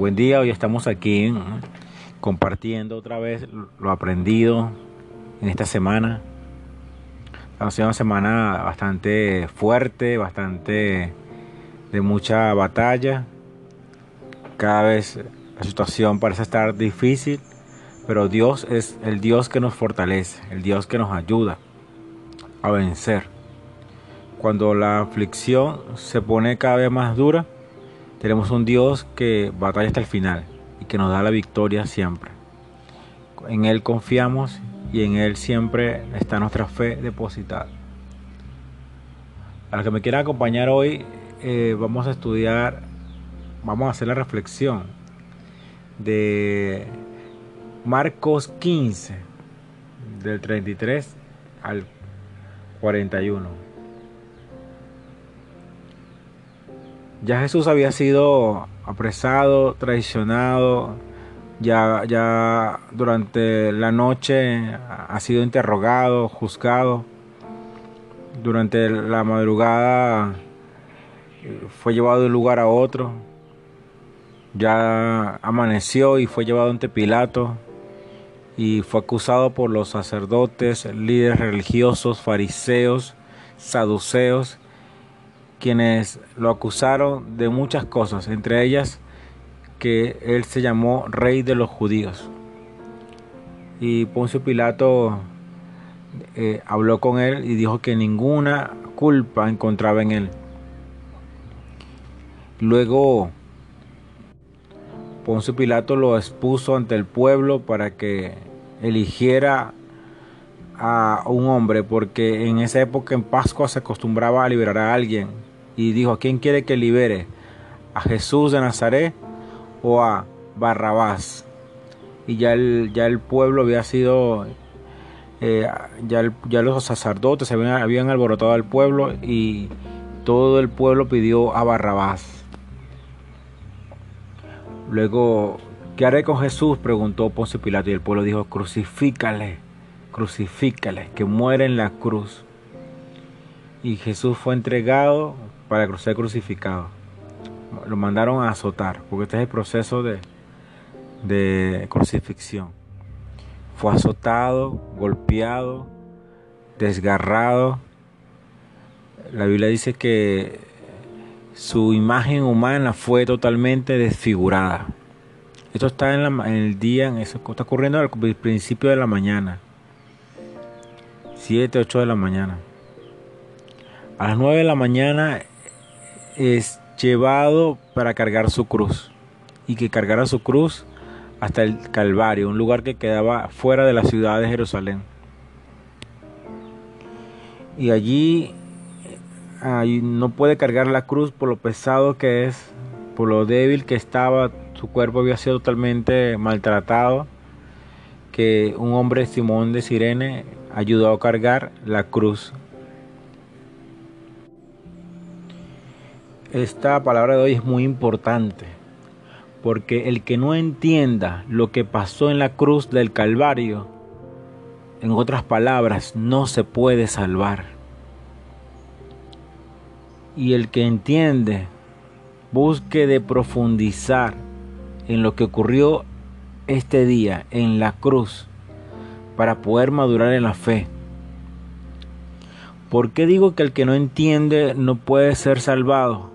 Buen día, hoy estamos aquí compartiendo otra vez lo aprendido en esta semana. Ha sido una semana bastante fuerte, bastante de mucha batalla. Cada vez la situación parece estar difícil, pero Dios es el Dios que nos fortalece, el Dios que nos ayuda a vencer. Cuando la aflicción se pone cada vez más dura, tenemos un Dios que batalla hasta el final y que nos da la victoria siempre. En Él confiamos y en Él siempre está nuestra fe depositada. A los que me quieran acompañar hoy, eh, vamos a estudiar, vamos a hacer la reflexión de Marcos 15, del 33 al 41. Ya Jesús había sido apresado, traicionado, ya, ya durante la noche ha sido interrogado, juzgado. Durante la madrugada eh, fue llevado de un lugar a otro. Ya amaneció y fue llevado ante Pilato y fue acusado por los sacerdotes, líderes religiosos, fariseos, saduceos quienes lo acusaron de muchas cosas, entre ellas que él se llamó rey de los judíos. Y Poncio Pilato eh, habló con él y dijo que ninguna culpa encontraba en él. Luego Poncio Pilato lo expuso ante el pueblo para que eligiera a un hombre, porque en esa época en Pascua se acostumbraba a liberar a alguien y dijo, ¿a quién quiere que libere? ¿A Jesús de Nazaret o a Barrabás? Y ya el, ya el pueblo había sido, eh, ya, ya, los sacerdotes habían, habían alborotado al pueblo y todo el pueblo pidió a Barrabás. Luego, ¿qué haré con Jesús? preguntó Ponce Pilato y el pueblo dijo, crucifícale, crucifícale, que muere en la cruz. Y Jesús fue entregado para ser crucificado. Lo mandaron a azotar, porque este es el proceso de, de crucifixión. Fue azotado, golpeado, desgarrado. La Biblia dice que su imagen humana fue totalmente desfigurada. Esto está en, el día, está ocurriendo al principio de la mañana. 7, 8 de la mañana. A las 9 de la mañana es llevado para cargar su cruz y que cargara su cruz hasta el Calvario, un lugar que quedaba fuera de la ciudad de Jerusalén. Y allí no puede cargar la cruz por lo pesado que es, por lo débil que estaba, su cuerpo había sido totalmente maltratado, que un hombre, Simón de Sirene, ayudó a cargar la cruz esta palabra de hoy es muy importante, porque el que no entienda lo que pasó en la cruz del Calvario, en otras palabras, no se puede salvar. Y el que entiende, busque de profundizar en lo que ocurrió este día en la cruz para poder madurar en la fe. ¿Por qué digo que el que no entiende no puede ser salvado?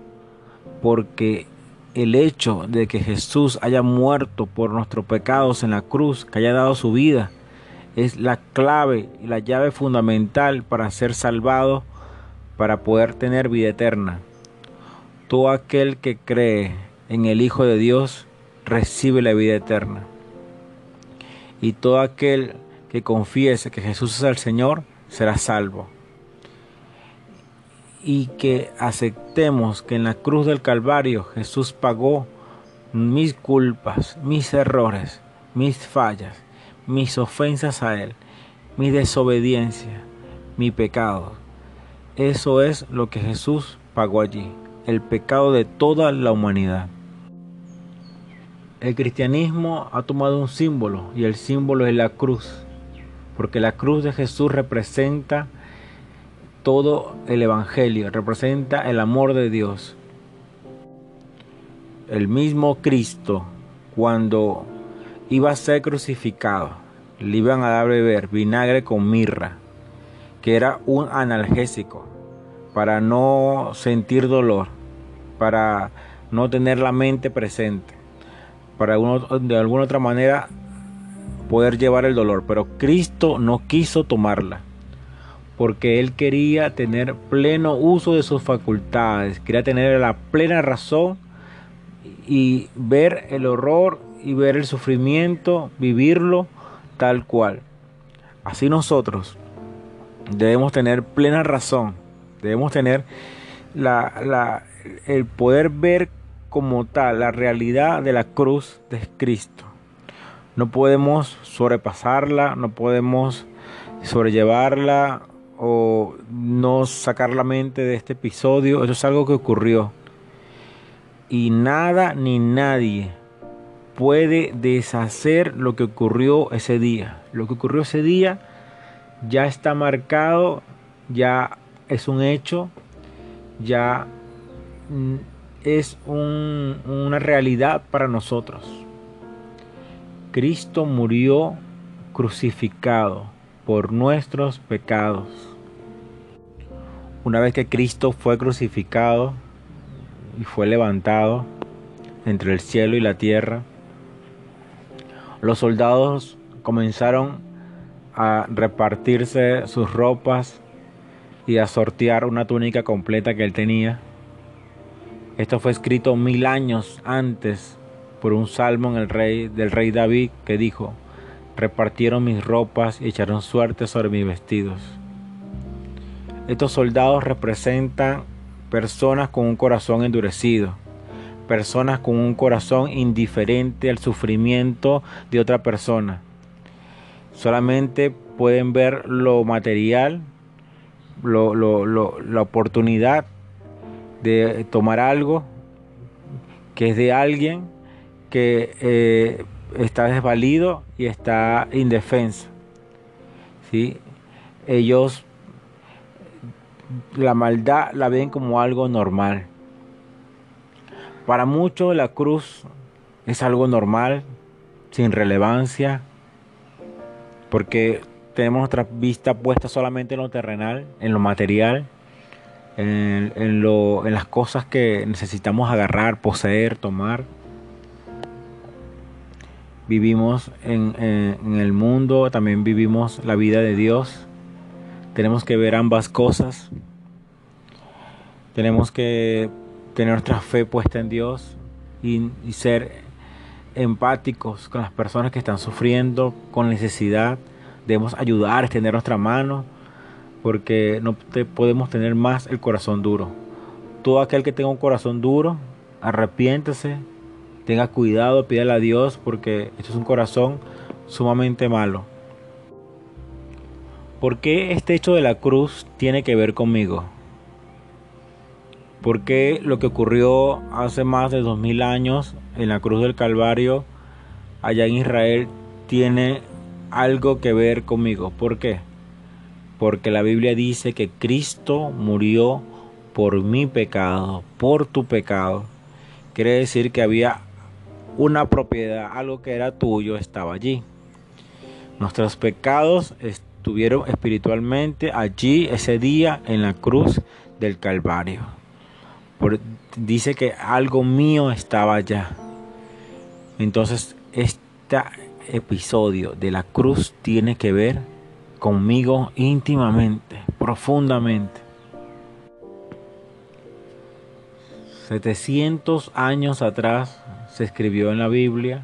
Porque el hecho de que Jesús haya muerto por nuestros pecados en la cruz, que haya dado su vida, es la clave y la llave fundamental para ser salvado, para poder tener vida eterna. Todo aquel que cree en el Hijo de Dios recibe la vida eterna. Y todo aquel que confiese que Jesús es el Señor será salvo y que aceptemos que en la cruz del Calvario Jesús pagó mis culpas, mis errores, mis fallas, mis ofensas a Él, mi desobediencia, mi pecado. Eso es lo que Jesús pagó allí, el pecado de toda la humanidad. El cristianismo ha tomado un símbolo y el símbolo es la cruz, porque la cruz de Jesús representa todo el Evangelio, representa el amor de Dios. El mismo Cristo cuando iba a ser crucificado, le iban a dar beber vinagre con mirra, que era un analgésico, para no sentir dolor, para no tener la mente presente, para de alguna otra manera poder llevar el dolor. Pero Cristo no quiso tomarla, porque Él quería tener pleno uso de sus facultades, quería tener la plena razón y ver el horror y ver el sufrimiento, vivirlo tal cual. Así nosotros debemos tener plena razón, debemos tener el poder ver como tal la realidad de la cruz de Cristo. No podemos sobrepasarla, no podemos sobrellevarla o no sacar la mente de este episodio. Eso es algo que ocurrió. Y nada ni nadie puede deshacer lo que ocurrió ese día. Lo que ocurrió ese día ya está marcado, ya es un hecho, ya mm, es una realidad para nosotros. Cristo murió crucificado por nuestros pecados. Una vez que Cristo fue crucificado y fue levantado entre el cielo y la tierra, los soldados comenzaron a repartirse sus ropas y a sortear una túnica completa que él tenía. Esto fue escrito mil años antes por un salmo en el rey, del rey David que dijo, repartieron mis ropas y echaron suerte sobre mis vestidos. Estos soldados representan personas con un corazón endurecido, personas con un corazón indiferente al sufrimiento de otra persona. Solamente pueden ver lo material, la oportunidad de tomar algo que es de alguien que eh, está desvalido y está indefenso. ¿sí? Ellos la maldad la ven como algo normal. Para muchos la cruz es algo normal, sin relevancia, porque tenemos nuestra vista puesta solamente en lo terrenal, en lo material, en, en las cosas que necesitamos agarrar, poseer, tomar. Vivimos en, en el mundo, también vivimos la vida de Dios. Tenemos que ver ambas cosas. Tenemos que tener nuestra fe puesta en Dios y, ser empáticos con las personas que están sufriendo, con necesidad. Debemos ayudar, extender nuestra mano, porque no podemos tener más el corazón duro. Todo aquel que tenga un corazón duro, arrepiéntese, tenga cuidado, pídale a Dios, porque esto es un corazón sumamente malo. ¿Por qué este hecho de la cruz tiene que ver conmigo? ¿Por qué lo que ocurrió hace más de dos mil años en la cruz del Calvario allá en Israel tiene algo que ver conmigo? ¿Por qué? Porque la Biblia dice que Cristo murió por mi pecado, por tu pecado. Quiere decir que había una propiedad, algo que era tuyo, estaba allí. Nuestros pecados estuvieron espiritualmente allí ese día en la cruz del Calvario dice que algo mío estaba allá. Entonces, este episodio de la cruz tiene que ver conmigo íntimamente, profundamente. 700 años atrás se escribió en la Biblia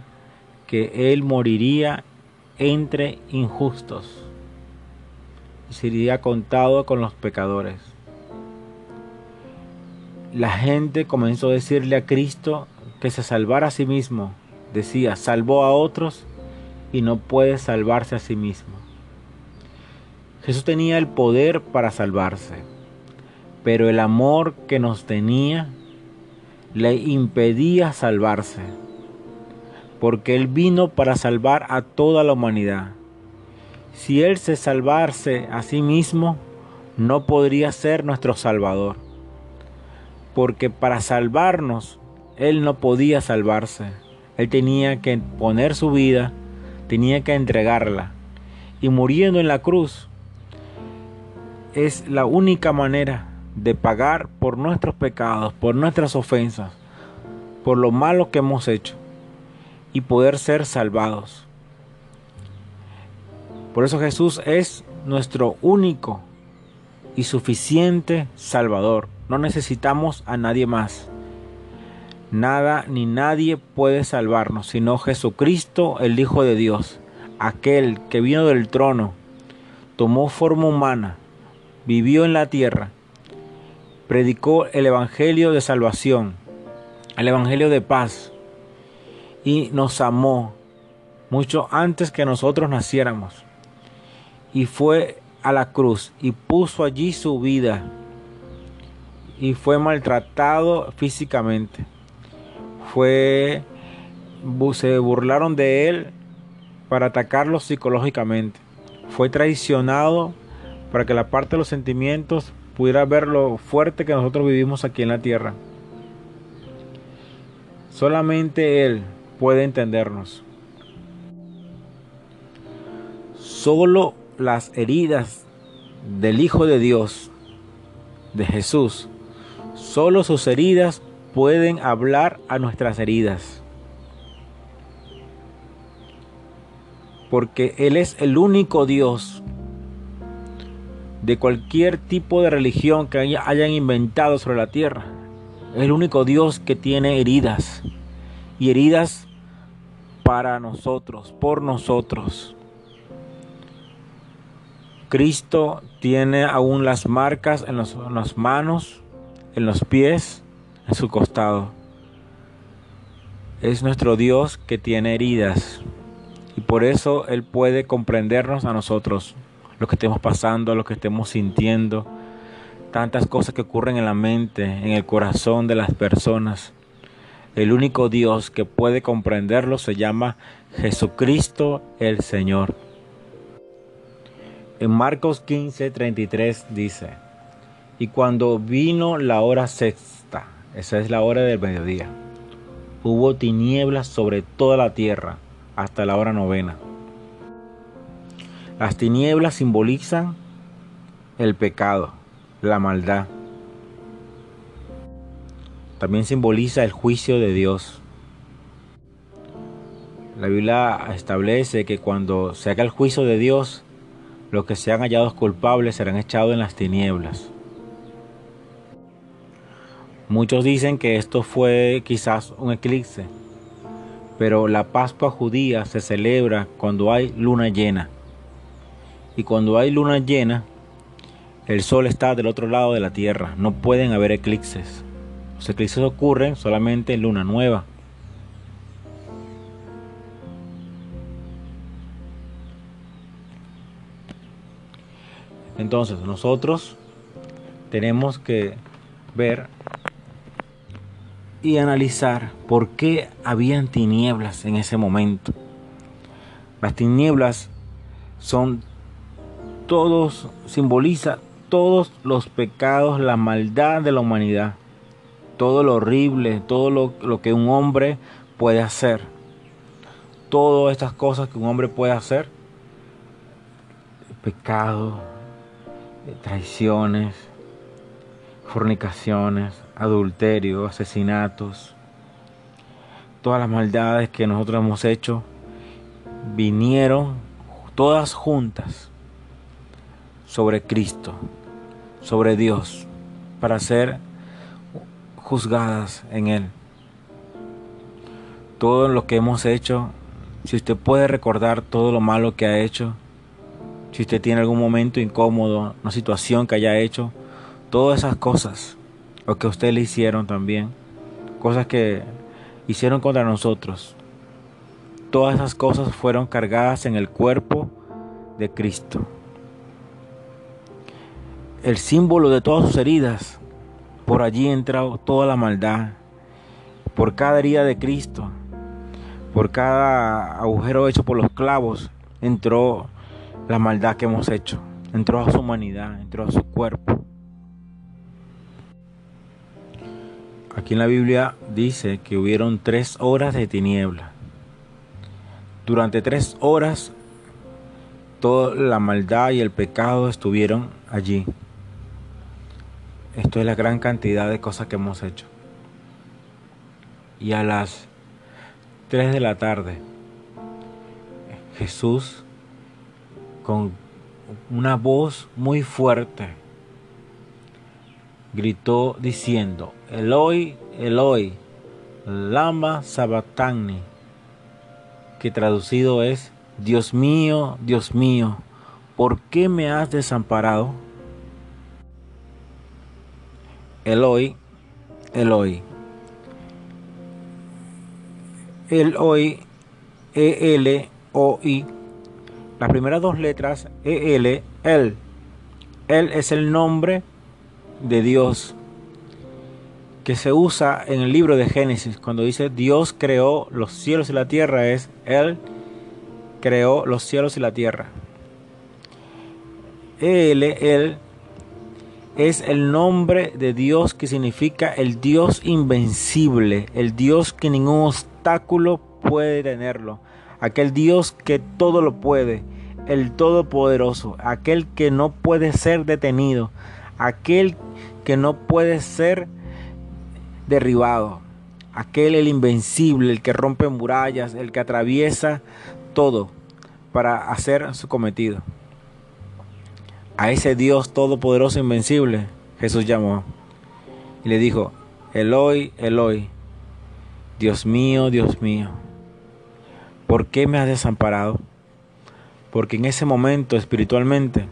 que Él moriría entre injustos y sería contado con los pecadores la gente comenzó a decirle a Cristo que se salvara a sí mismo. Decía, salvó a otros y no puede salvarse a sí mismo. Jesús tenía el poder para salvarse, pero el amor que nos tenía le impedía salvarse, porque Él vino para salvar a toda la humanidad. Si Él se salvarse a sí mismo, no podría ser nuestro Salvador porque para salvarnos Él no podía salvarse. Él tenía que poner su vida, tenía que entregarla. Y muriendo en la cruz es la única manera de pagar por nuestros pecados, por nuestras ofensas, por lo malo que hemos hecho y poder ser salvados. Por eso Jesús es nuestro único y suficiente Salvador. No necesitamos a nadie más. Nada ni nadie puede salvarnos, sino Jesucristo, el Hijo de Dios, aquel que vino del trono, tomó forma humana, vivió en la tierra, predicó el Evangelio de salvación, el Evangelio de paz, y nos amó mucho antes que nosotros naciéramos. Y fue a la cruz y puso allí su vida y fue maltratado físicamente. Fue se burlaron de él para atacarlo psicológicamente. Fue traicionado para que la parte de los sentimientos pudiera ver lo fuerte que nosotros vivimos aquí en la tierra. Solamente él puede entendernos. Solo las heridas del Hijo de Dios, de Jesús, solo sus heridas pueden hablar a nuestras heridas. Porque Él es el único Dios de cualquier tipo de religión que hayan inventado sobre la tierra. El único Dios que tiene heridas. Y heridas para nosotros, por nosotros. Cristo tiene aún las marcas en, las manos, en los pies, en su costado. Es nuestro Dios que tiene heridas y por eso Él puede comprendernos a nosotros, lo que estemos pasando, lo que estemos sintiendo, tantas cosas que ocurren en la mente, en el corazón de las personas. El único Dios que puede comprenderlo se llama Jesucristo el Señor. En Marcos 15, 33 dice, y cuando vino la hora sexta, esa es la hora del mediodía, hubo tinieblas sobre toda la tierra hasta la hora novena. Las tinieblas simbolizan el pecado, la maldad. También simboliza el juicio de Dios. La Biblia establece que cuando se haga el juicio de Dios, los que sean hallados culpables serán echados en las tinieblas. Muchos dicen que esto fue quizás un eclipse, pero la Pascua judía se celebra cuando hay luna llena. Y cuando hay luna llena, el sol está del otro lado de la tierra, no pueden haber eclipses. Los eclipses ocurren solamente en luna nueva. Entonces nosotros tenemos que ver y analizar por qué habían tinieblas en ese momento. Las tinieblas son todos, simboliza todos los pecados, la maldad de la humanidad, todo lo horrible, todo lo, que un hombre puede hacer. Todas estas cosas que un hombre puede hacer, pecado, traiciones, fornicaciones, adulterio, asesinatos, todas las maldades que nosotros hemos hecho, vinieron todas juntas sobre Cristo, sobre Dios, para ser juzgadas en Él. Todo lo que hemos hecho, si usted puede recordar todo lo malo que ha hecho, si usted tiene algún momento incómodo, una situación que haya hecho, todas esas cosas, o que a usted le hicieron también, cosas que hicieron contra nosotros, todas esas cosas fueron cargadas en el cuerpo de Cristo. El símbolo de todas sus heridas, por allí entra toda la maldad, por cada herida de Cristo, por cada agujero hecho por los clavos, entró la maldad que hemos hecho, entró a su humanidad, entró a su cuerpo. Aquí en la Biblia dice que hubieron tres horas de tiniebla. Durante tres horas toda la maldad y el pecado estuvieron allí. Esto es la gran cantidad de cosas que hemos hecho. Y a las 3 de la tarde, Jesús, con una voz muy fuerte, gritó diciendo, Eloi, Eloi, lama sabatani, que traducido es, Dios mío, Dios mío, ¿por qué me has desamparado? Eloi, Eloi. Eloi, E-L-O-I. Las primeras dos letras, E-L, El. Él es el nombre de Dios que se usa en el libro de Génesis. Cuando dice Dios creó los cielos y la tierra, es Él creó los cielos y la tierra. Él, Él es el nombre de Dios que significa el Dios invencible, el Dios que ningún obstáculo puede tenerlo, aquel Dios que todo lo puede, el Todopoderoso, aquel que no puede ser detenido, aquel que no puede ser derribado, aquel el invencible, el que rompe murallas, el que atraviesa todo para hacer su cometido. A ese Dios todopoderoso e invencible Jesús llamó y le dijo, Eloi, Eloi, Dios mío, Dios mío, ¿por qué me has desamparado? Porque en ese momento espiritualmente,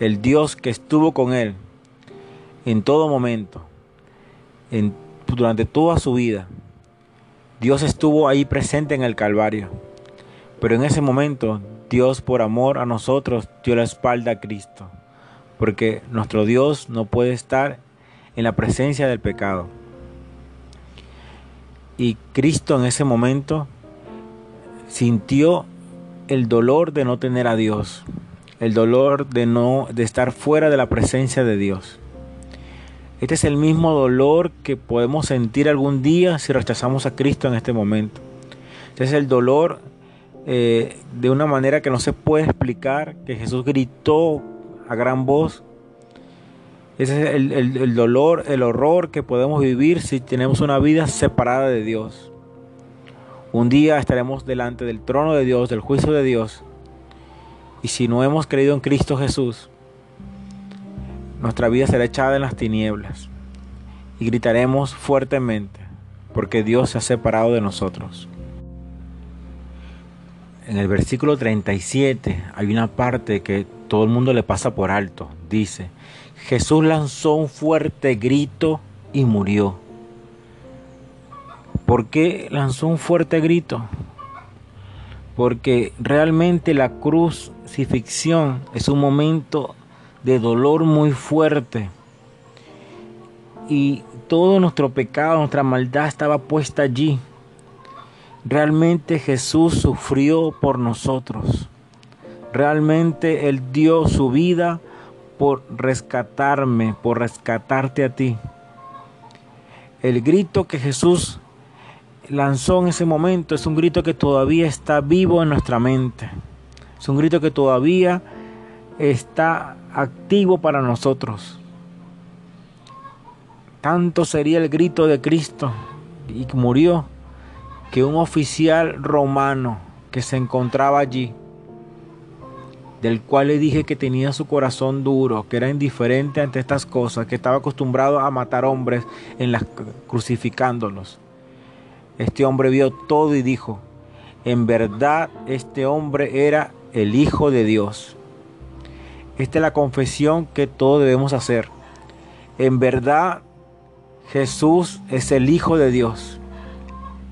el Dios que estuvo con él en todo momento, en, durante toda su vida, Dios estuvo ahí presente en el Calvario. Pero en ese momento Dios por amor a nosotros dio la espalda a Cristo, porque nuestro Dios no puede estar en la presencia del pecado. Y Cristo en ese momento sintió el dolor de no tener a Dios, el dolor de no de estar fuera de la presencia de Dios. Este es el mismo dolor que podemos sentir algún día si rechazamos a Cristo en este momento. Este es el dolor eh, de una manera que no se puede explicar, que Jesús gritó a gran voz. Ese es el, el dolor, el horror que podemos vivir si tenemos una vida separada de Dios. Un día estaremos delante del trono de Dios, del juicio de Dios. Y si no hemos creído en Cristo Jesús, nuestra vida será echada en las tinieblas. Y gritaremos fuertemente, porque Dios se ha separado de nosotros en el versículo 37 hay una parte que todo el mundo le pasa por alto. Dice, Jesús lanzó un fuerte grito y murió. ¿Por qué lanzó un fuerte grito? Porque realmente la crucifixión es un momento de dolor muy fuerte. Y todo nuestro pecado, nuestra maldad estaba puesta allí. Realmente Jesús sufrió por nosotros. Realmente Él dio su vida por rescatarme, por rescatarte a ti. El grito que Jesús lanzó en ese momento es un grito que todavía está vivo en nuestra mente. Es un grito que todavía está activo para nosotros. Tanto sería el grito de Cristo y murió que un oficial romano que se encontraba allí, del cual le dije que tenía su corazón duro, que era indiferente ante estas cosas, que estaba acostumbrado a matar hombres en las crucificándolos. Este hombre vio todo y dijo, en verdad este hombre era el Hijo de Dios. Esta es la confesión que todos debemos hacer. En verdad Jesús es el Hijo de Dios.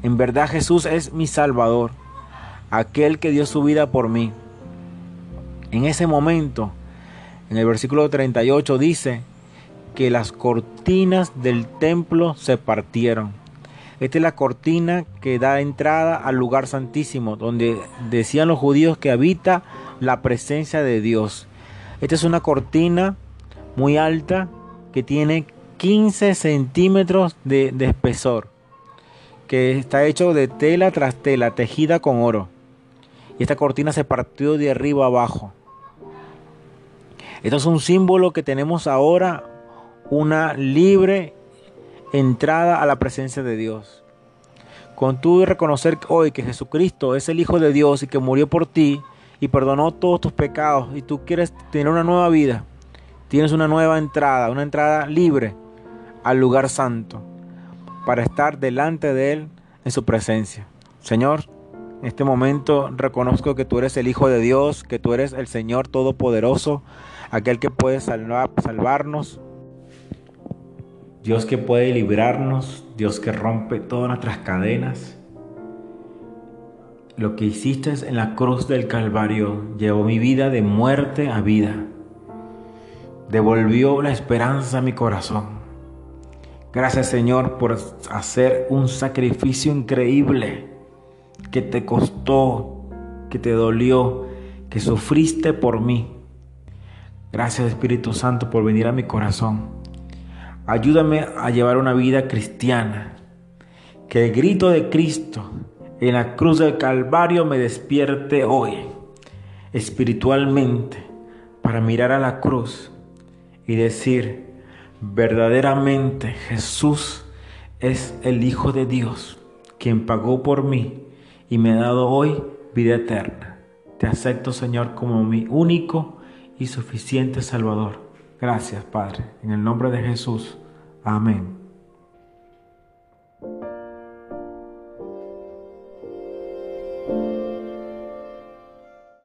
En verdad Jesús es mi Salvador, aquel que dio su vida por mí. En ese momento, en el versículo 38 dice que las cortinas del templo se partieron. Esta es la cortina que da entrada al lugar santísimo, donde decían los judíos que habita la presencia de Dios. Esta es una cortina muy alta que tiene 15 centímetros de, de espesor, que está hecho de tela tras tela, tejida con oro. Y esta cortina se partió de arriba abajo. Esto es un símbolo que tenemos ahora una libre entrada a la presencia de Dios. Con tú reconocer hoy que Jesucristo es el Hijo de Dios y que murió por ti y perdonó todos tus pecados y tú quieres tener una nueva vida, tienes una nueva entrada, una entrada libre al lugar santo para estar delante de Él en su presencia. Señor, en este momento reconozco que tú eres el Hijo de Dios, que tú eres el Señor Todopoderoso, aquel que puede salvar, salvarnos, Dios que puede librarnos, Dios que rompe todas nuestras cadenas. Lo que hiciste en la cruz del Calvario llevó mi vida de muerte a vida. Devolvió la esperanza a mi corazón. Gracias Señor por hacer un sacrificio increíble que te costó, que te dolió, que sufriste por mí. Gracias Espíritu Santo por venir a mi corazón. Ayúdame a llevar una vida cristiana. Que el grito de Cristo en la cruz del Calvario me despierte hoy espiritualmente para mirar a la cruz y decir, verdaderamente Jesús es el Hijo de Dios, quien pagó por mí y me ha dado hoy vida eterna. Te acepto, Señor, como mi único y suficiente Salvador. Gracias, Padre. En el nombre de Jesús. Amén.